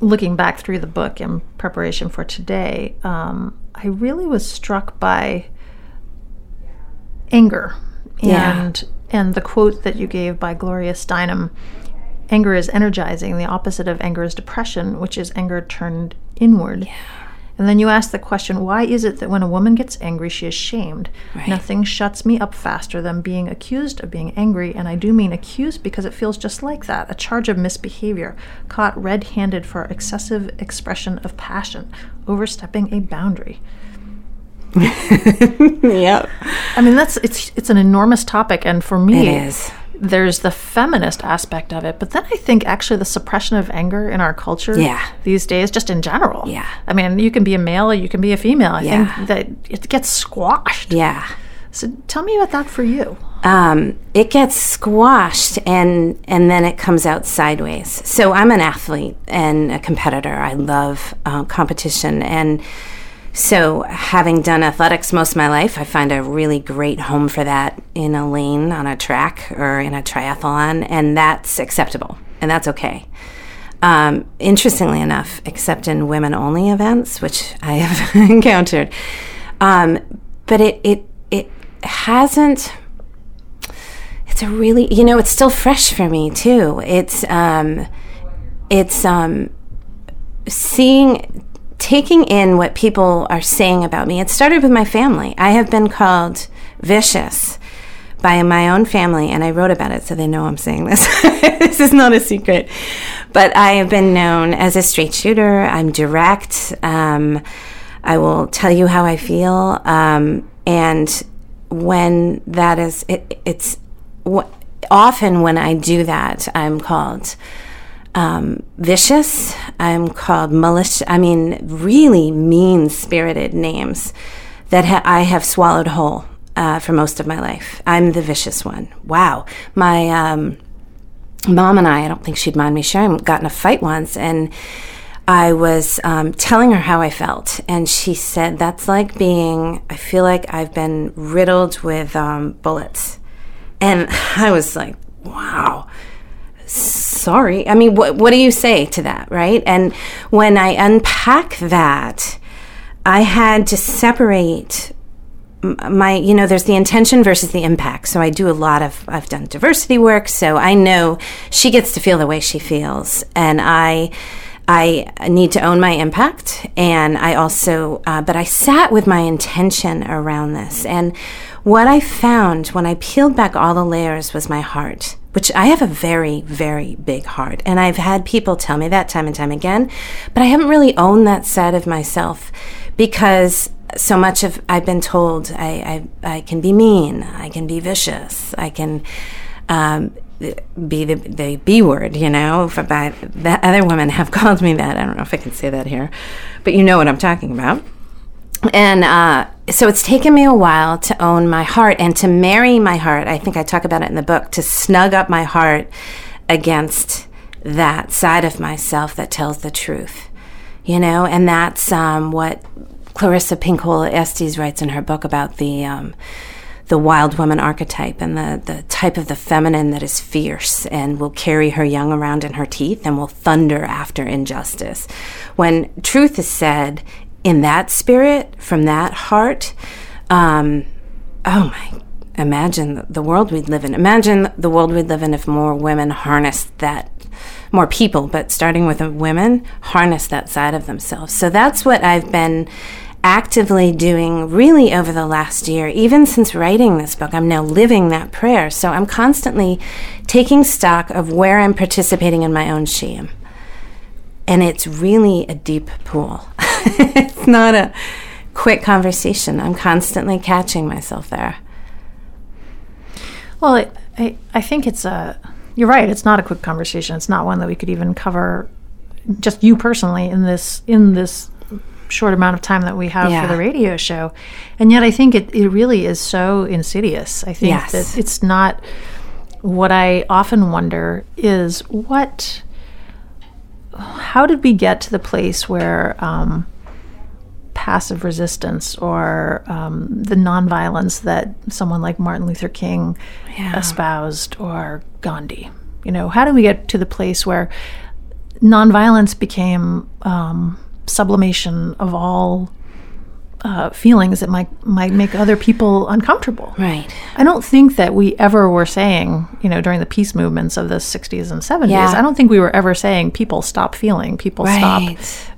looking back through the book in preparation for today, um, I really was struck by anger. Yeah. and and the quote that you gave by Gloria Steinem anger is energizing. The opposite of anger is depression which is anger turned inward and then you ask the question why is it that when a woman gets angry she is shamed Right. nothing shuts me up faster than being accused of being angry and i do mean accused because it feels just like that a charge of misbehavior caught red-handed for excessive expression of passion overstepping a boundary (laughs) Yep. I mean, that's it's it's an enormous topic, and for me, It is. There's the feminist aspect of it, but then I think actually the suppression of anger in our culture Yeah. these days, just in general. Yeah. I mean, you can be a male, you can be a female. I Yeah. think that it gets squashed. Yeah. So tell me about that for you. um, it gets squashed and and then it comes out sideways. So I'm an athlete and a competitor. I love uh, competition and so having done athletics most of my life, I find a really great home for that in a lane on a track or in a triathlon, and that's acceptable and that's okay. Um, interestingly enough, except in women only events, which I have (laughs) encountered, um, but it it it hasn't it's a really you know it's still fresh for me too it's um it's um seeing taking in what people are saying about me. It started with my family. I have been called vicious by my own family and i wrote about it so they know i'm saying this. (laughs) This is not a secret. But i have been known as a straight shooter. I'm direct. Um, i will tell you how i feel. Um, and when that is it, it's wh- often when i do that i'm called um, vicious. I'm called malicious i mean really mean spirited names that ha- i have swallowed whole uh, for most of my life. I'm the vicious one. Wow. My um, mom and i i don't think she'd mind me sharing got in a fight once and I was um, telling her how I felt, and she said, That's like being, I feel like I've been riddled with um, bullets. And (laughs) I was like, Wow, sorry. I mean, what, what do you say to that, right? And when I unpack that, I had to separate my you know there's the intention versus the impact so i do a lot of i've done diversity work so i know she gets to feel the way she feels and i i need to own my impact and i also uh, but i sat with my intention around this and what i found when i peeled back all the layers was my heart which I have a very, very big heart. And I've had people tell me that time and time again, but I haven't really owned that side of myself because so much of I've been told I, I, I can be mean, I can be vicious, I can um, be the, the B word, you know. If that other women have (laughs) called me that. I don't know if I can say that here, but you know what I'm talking about. And uh, so it's taken me a while to own my heart and to marry my heart. I think I talk about it in the book to snug up my heart against that side of myself that tells the truth, you know. And that's um, what Clarissa Pinkola Estes writes in her book about the um, the wild woman archetype and the, the type of the feminine that is fierce and will carry her young around in her teeth and will thunder after injustice. When truth is said in that spirit, from that heart, um, oh my, imagine the world we'd live in. Imagine the world we'd live in if more women harnessed that, more people, but starting with women, harness that side of themselves. So that's what I've been actively doing really over the last year, even since writing this book. I'm now living that prayer. So I'm constantly taking stock of where I'm participating in my own shame. And it's really a deep pool. (laughs) it's not a quick conversation. I'm constantly catching myself there. Well, I, I, I think it's a. You're right. It's not a quick conversation. It's not one that we could even cover just you personally in this in this short amount of time that we have Yeah. for the radio show. And yet I think it, it really is so insidious. I think Yes. that it's not what I often wonder is what how did we get to the place where um, passive resistance or um, the nonviolence that someone like Martin Luther King espoused or Gandhi? You know, how do we get to the place where nonviolence became um, sublimation of all uh, feelings that might might make other people uncomfortable? Right. I don't think that we ever were saying, you know, during the peace movements of the 60s and 70s, Yeah. I don't think we were ever saying people stop feeling, people Right. stop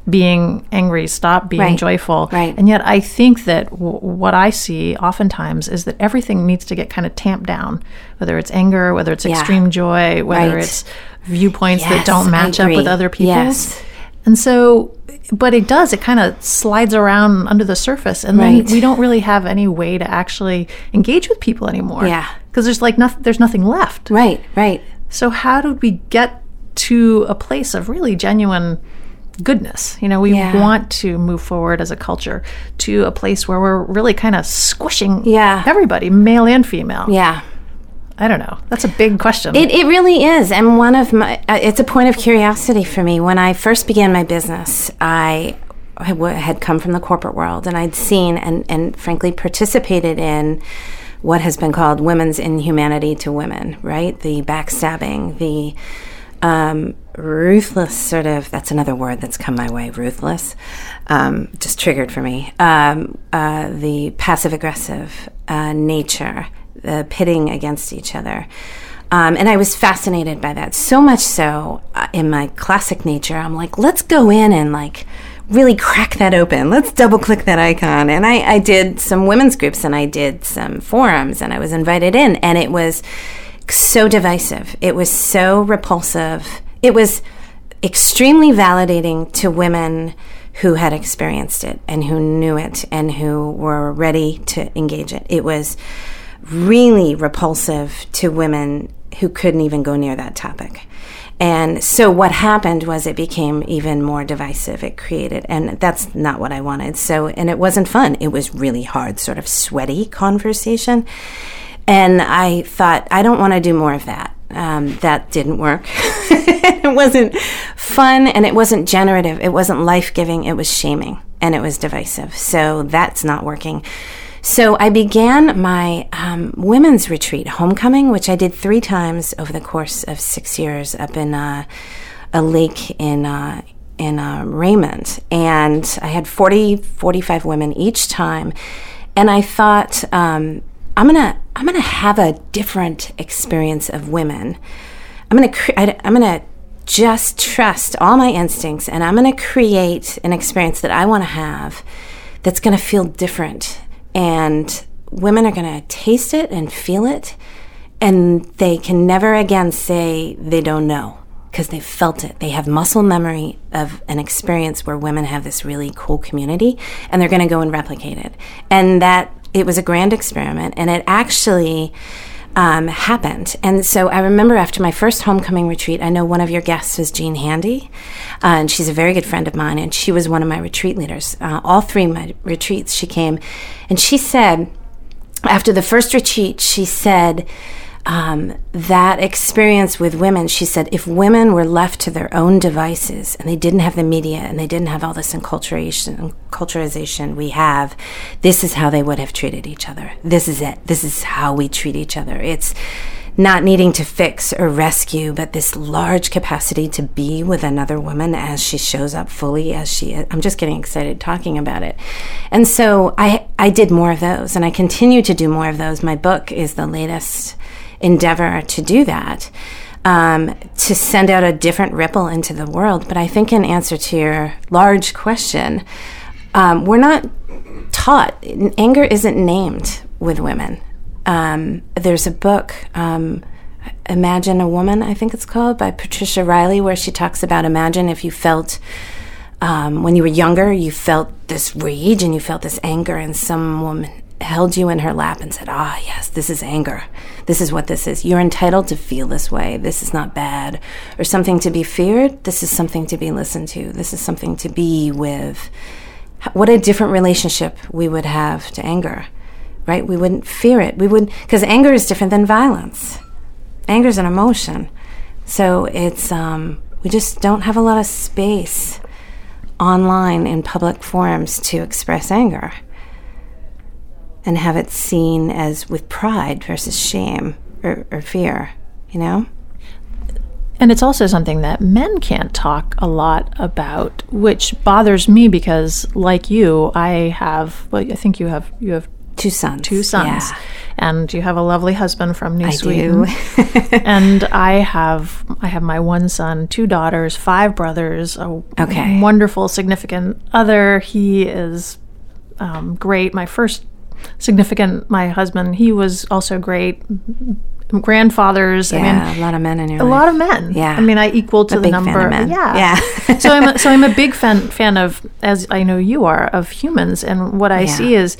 being angry, stop being Right. joyful. Right. And yet I think that w- what I see oftentimes is that everything needs to get kind of tamped down, whether it's anger, whether it's Yeah. extreme joy, whether Right. it's viewpoints that don't match up with other people's. Yes. And so, but it does, it kind of slides around under the surface. And Right. then we don't really have any way to actually engage with people anymore. Yeah. Because there's like nothing, there's nothing left. Right. Right. So how did we get to a place of really genuine goodness? You know, we Yeah. want to move forward as a culture to a place where we're really kind of squishing Yeah. everybody, male and female. Yeah. I don't know. That's a big question. It, it really is. And one of my, uh, it's a point of curiosity for me. When I first began my business, I had come from the corporate world and I'd seen and, and frankly participated in what has been called women's inhumanity to women, right? The backstabbing, the um, ruthless sort of, that's another word that's come my way, ruthless, um, just triggered for me. Um, uh, the passive aggressive uh, nature, the pitting against each other. Um, and I was fascinated by that. So much so, uh, in my classic nature, I'm like, let's go in and like really crack that open. Let's double click that icon. And I, I did some women's groups and I did some forums and I was invited in, and it was so divisive. It was so repulsive. It was extremely validating to women who had experienced it and who knew it and who were ready to engage it. It was really repulsive to women who couldn't even go near that topic. And so what happened was it became even more divisive. It created, and that's not what I wanted. So, and it wasn't fun. It was really hard, sort of sweaty conversation. And I thought, I don't want to do more of that. Um, that didn't work. (laughs) it wasn't fun and it wasn't generative. It wasn't life giving. It was shaming and it was divisive. So that's not working. So I began my um, women's retreat, Homecoming, which I did three times over the course of six years up in uh, a lake in. Uh, in uh, Raymond, and I had 40, 45 women each time, and I thought um, I'm gonna I'm gonna have a different experience of women. I'm gonna cre- I, I'm gonna just trust all my instincts, and I'm gonna create an experience that I want to have that's gonna feel different, and women are gonna taste it and feel it, and they can never again say they don't know because they've felt it. They have muscle memory of an experience where women have this really cool community and they're going to go and replicate it. And that it was a grand experiment and it actually um, happened. And so I remember after my first homecoming retreat, I know one of your guests was Jean Handy, uh, and she's a very good friend of mine, and she was one of my retreat leaders. Uh, all three of my retreats, she came and she said, after the first retreat, she said, um, that experience with women, she said, if women were left to their own devices and they didn't have the media and they didn't have all this enculturation, culturization we have, this is how they would have treated each other. This is it. This is how we treat each other. It's not needing to fix or rescue, but this large capacity to be with another woman as she shows up fully as she is. I'm just getting excited talking about it. And so I, I did more of those and I continue to do more of those. My book is the latest endeavor to do that, um, to send out a different ripple into the world. But I think, in answer to your large question, um, we're not taught, anger isn't named with women. Um, there's a book, um, Imagine a Woman, I think it's called, by Patricia Reilly, where she talks about imagine if you felt. Um, when you were younger, you felt this rage and you felt this anger, and some woman held you in her lap and said, Ah, yes, this is anger. This is what this is. You're entitled to feel this way. This is not bad or something to be feared. This is something to be listened to. This is something to be with. What a different relationship we would have to anger, right? We wouldn't fear it. We would, because anger is different than violence. Anger is an emotion. So it's, um, we just don't have a lot of space online in public forums to express anger and have it seen as with pride versus shame or, or fear, you know? And it's also something that men can't talk a lot about, which bothers me because, like you, I have. Well, I think you have you have two sons. Two sons, yeah. and you have a lovely husband from New I Sweden. do. (laughs) and I have I have my one son, two daughters, five brothers, a Okay. wonderful significant other. He is um, great. My first significant, my husband, he was also great. Grandfathers. I mean, yeah, a lot of men in your a lot of men. Yeah. I mean, I equal to A the number. of men. Yeah. Yeah. (laughs) so I'm a, so I'm a big fan fan of as I know you are of humans, and what I Yeah. see is,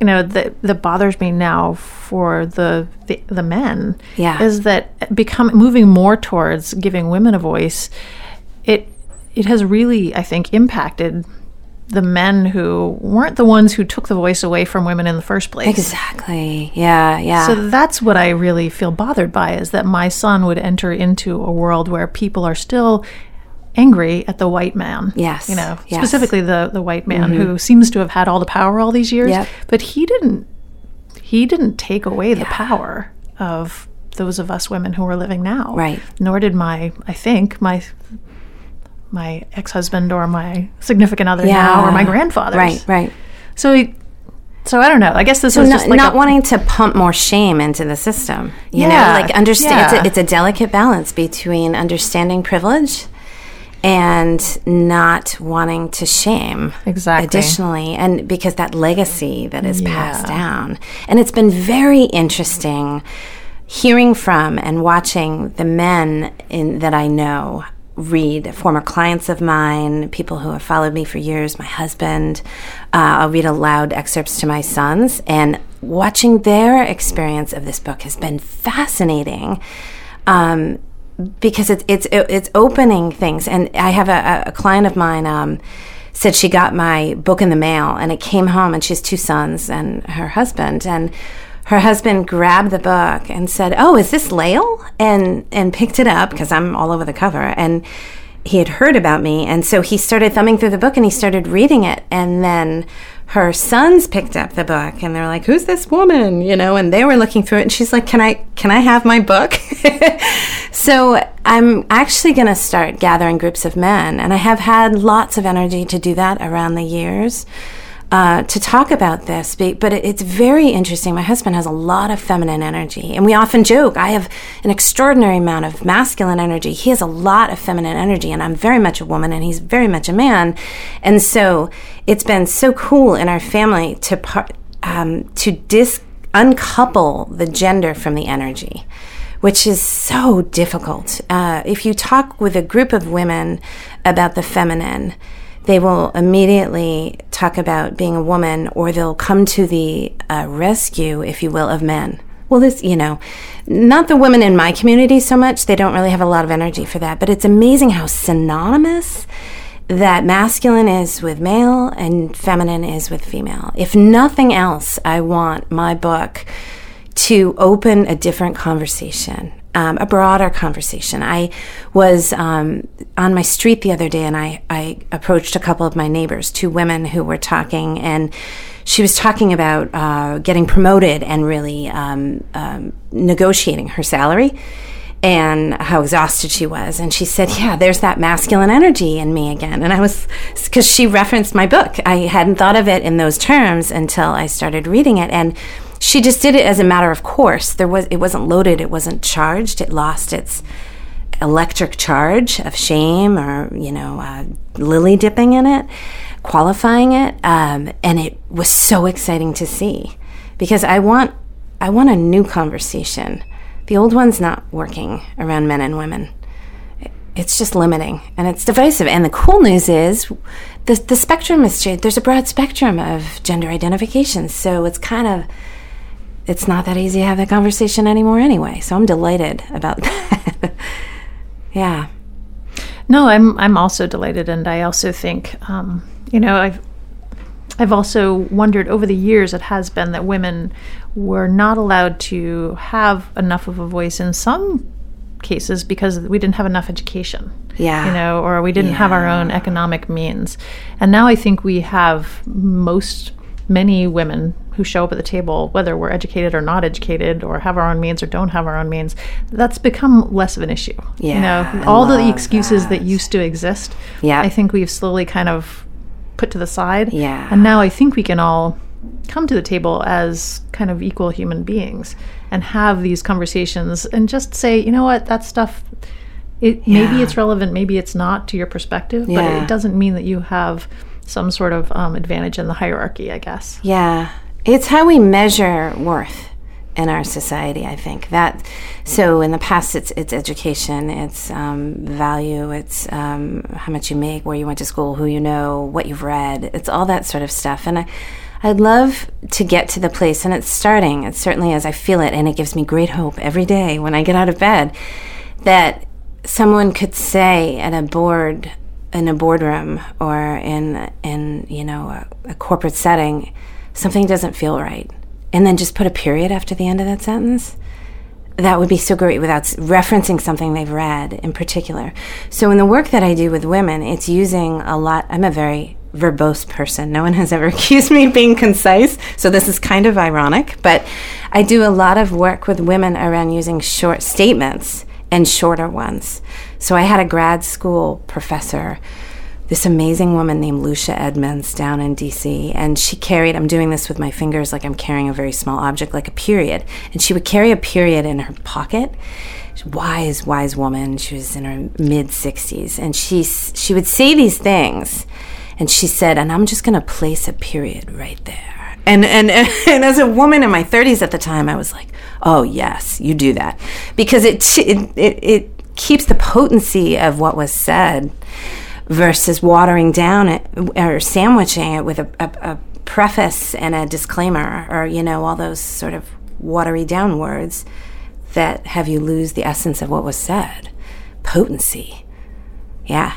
you know, that that bothers me now for the the, the men. Yeah. Is that become moving more towards giving women a voice? It it has really, I think, impacted the men who weren't the ones who took the voice away from women in the first place. Exactly. Yeah, yeah. So that's what I really feel bothered by is that my son would enter into a world where people are still angry at the white man. Yes, You know, yes. Mm-hmm. specifically the the white man who seems to have had all the power all these years, Yep. but he didn't he didn't take away the power of those of us women who are living now. Right. Nor did my I think my my ex-husband or my significant other now or my grandfather. Right, right. So he, so I don't know. I guess this So was not, just like not a- wanting to pump more shame into the system. You Yeah, know, like understand yeah. it's, a, it's a delicate balance between understanding privilege and not wanting to shame Exactly. additionally and because that legacy that is passed down and it's been very interesting hearing from and watching the men in that I know read former clients of mine, people who have followed me for years, my husband. Uh, I'll read aloud excerpts to my sons, and watching their experience of this book has been fascinating. Um, because it's it's it's opening things, and I have a, a client of mine um, said she got my book in the mail, and it came home, and she has two sons and her husband, and her husband grabbed the book and said, "Oh, is this Lael?" and and picked it up because I'm all over the cover and he had heard about me and so he started thumbing through the book and he started reading it and then her sons picked up the book and they're like who's this woman? you know and they were looking through it and she's like can i can i have my book? (laughs) So i'm actually going to start gathering groups of men and i have had lots of energy to do that around the years uh, to talk about this, but it's very interesting. My husband has a lot of feminine energy, and we often joke I have an extraordinary amount of masculine energy. He has a lot of feminine energy, and I'm very much a woman, and he's very much a man. And so it's been so cool in our family to par- um, to dis uncouple the gender from the energy which is so difficult. Uh, if you talk with a group of women about the feminine, they will immediately talk about being a woman, or they'll come to the uh, rescue, if you will, of men. Well, this, you know, not the women in my community so much, they don't really have a lot of energy for that, but it's amazing how synonymous that masculine is with male and feminine is with female. If nothing else, I want my book to open a different conversation, um, a broader conversation. I was um, on my street the other day and I, I approached a couple of my neighbors, two women who were talking, and she was talking about uh, getting promoted and really um, um, negotiating her salary and how exhausted she was. And she said, Yeah, there's that masculine energy in me again. And I was, because she referenced my book. I hadn't thought of it in those terms until I started reading it. And she just did it as a matter of course. There was, it wasn't loaded, it wasn't charged, it lost its electric charge of shame or, you know, uh, lily dipping in it, qualifying it. Um, and it was so exciting to see because I want, I want a new conversation. The old one's not working around men and women. It's just limiting and it's divisive. And the cool news is the, the spectrum is, there's a broad spectrum of gender identifications. So it's kind of, it's not that easy to have that conversation anymore anyway. So I'm delighted about (laughs) that. yeah. No, I'm I'm also delighted, and I also think, um, you know, I've I've also wondered over the years it has been that women were not allowed to have enough of a voice in some cases because we didn't have enough education. Yeah. You know, or we didn't have our own economic means. And now I think we have most many women who show up at the table, whether we're educated or not educated, or have our own means or don't have our own means, that's become less of an issue. Yeah, you know, all the excuses that. that. used to exist, Yeah. I think we've slowly kind of put to the side. Yeah. And now I think we can all come to the table as kind of equal human beings and have these conversations and just say, you know what, that stuff it maybe it's relevant, maybe it's not to your perspective, but it doesn't mean that you have some sort of um, advantage in the hierarchy, I guess. Yeah, it's how we measure worth in our society. I think that. So in the past, it's it's education, it's um, value, it's um, how much you make, where you went to school, who you know, what you've read. It's all that sort of stuff, and I. I'd love to get to the place, and it's starting. It certainly is. I feel it, and it gives me great hope every day when I get out of bed that someone could say at a board in a boardroom or in in you know a, a corporate setting something doesn't feel right. And then just put a period after the end of that sentence. That would be so great without referencing something they've read in particular. So in the work that i do with women it's using a lot i'm a very verbose person. No one has ever (laughs) accused me of being concise so this is kind of ironic but i do a lot of work with women around using short statements and shorter ones. So I had a grad school professor, this amazing woman named Lucia Edmonds down in DC, and she carried, I'm doing this with my fingers like I'm carrying a very small object, like a period. And she would carry a period in her pocket. Wise, wise woman. She was in her mid 60s. And she, she would say these things. And she said, and I'm just going to place a period right there. And, and, (laughs) and as a woman in my 30s at the time, I was like, oh, yes, you do that. Because it, it, it, it keeps the potency of what was said versus watering down it or sandwiching it with a, a, a preface and a disclaimer or, you know, all those sort of watery down words that have you lose the essence of what was said. Potency. Yeah.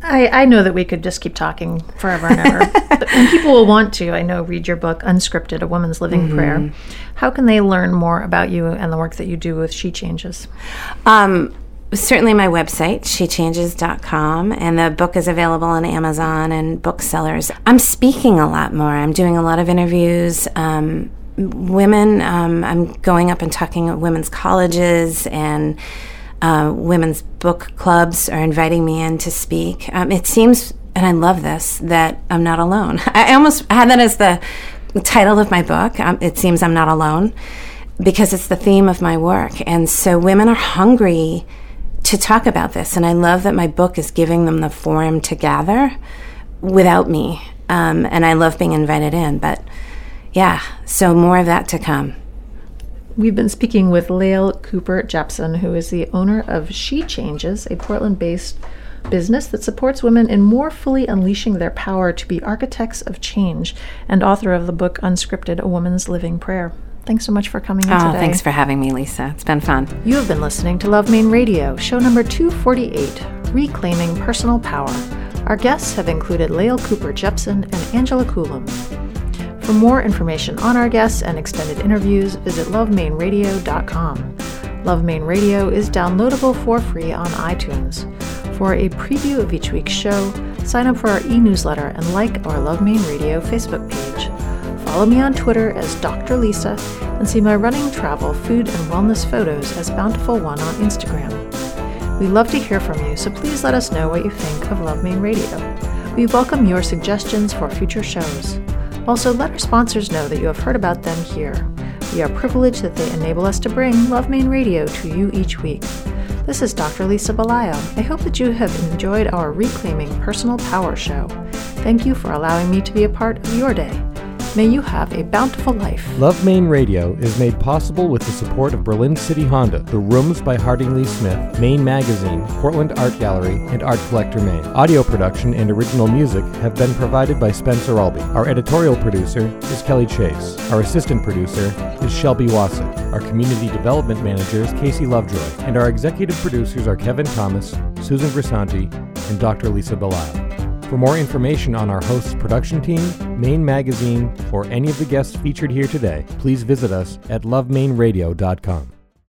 I, I know that we could just keep talking forever and ever. (laughs) but, and people will want to, I know, read your book, Unscripted A Woman's Living mm-hmm. Prayer. How can they learn more about you and the work that you do with She Changes? Um, certainly my website, shechanges.com, and the book is available on Amazon and booksellers. I'm speaking a lot more. I'm doing a lot of interviews. Um, women, um, I'm going up and talking at women's colleges and uh, women's book clubs are inviting me in to speak. Um, it seems, and I love this, that I'm not alone. (laughs) I almost had that as the title of my book. Um, it seems I'm not alone because it's the theme of my work. And so women are hungry to talk about this. And I love that my book is giving them the forum to gather without me. Um, and I love being invited in. But yeah, so more of that to come. We've been speaking with Lael Cooper Jepson, who is the owner of She Changes, a Portland based business that supports women in more fully unleashing their power to be architects of change, and author of the book Unscripted A Woman's Living Prayer. Thanks so much for coming in Oh, today. thanks for having me, Lisa. It's been fun. You have been listening to Love Maine Radio, show number 248, Reclaiming Personal Power. Our guests have included Lael Cooper Jepson and Angela Coulombe. For more information on our guests and extended interviews, visit lovemaineradio.com. Love Maine Radio is downloadable for free on iTunes. For a preview of each week's show, sign up for our e newsletter and like our Love Maine Radio Facebook page. Follow me on Twitter as Dr. Lisa and see my running, travel, food, and wellness photos as Bountiful One on Instagram. We love to hear from you, so please let us know what you think of Love Maine Radio. We welcome your suggestions for future shows. Also, let our sponsors know that you have heard about them here. We are privileged that they enable us to bring Love Maine Radio to you each week. This is Dr. Lisa Belisle. I hope that you have enjoyed our Reclaiming Personal Power show. Thank you for allowing me to be a part of your day. May you have a bountiful life. Love Maine Radio is made possible with the support of Berlin City Honda, The Rooms by Harding Lee Smith, Maine Magazine, Portland Art Gallery, and Art Collector Maine. Audio production and original music have been provided by Spencer Albee. Our editorial producer is Kelly Chase. Our assistant producer is Shelby Wassett. Our community development manager is Casey Lovejoy. And our executive producers are Kevin Thomas, Susan Grisanti, and Dr. Lisa Belisle. For more information on our host's production team, Maine Magazine, or any of the guests featured here today, please visit us at lovemaineradio.com.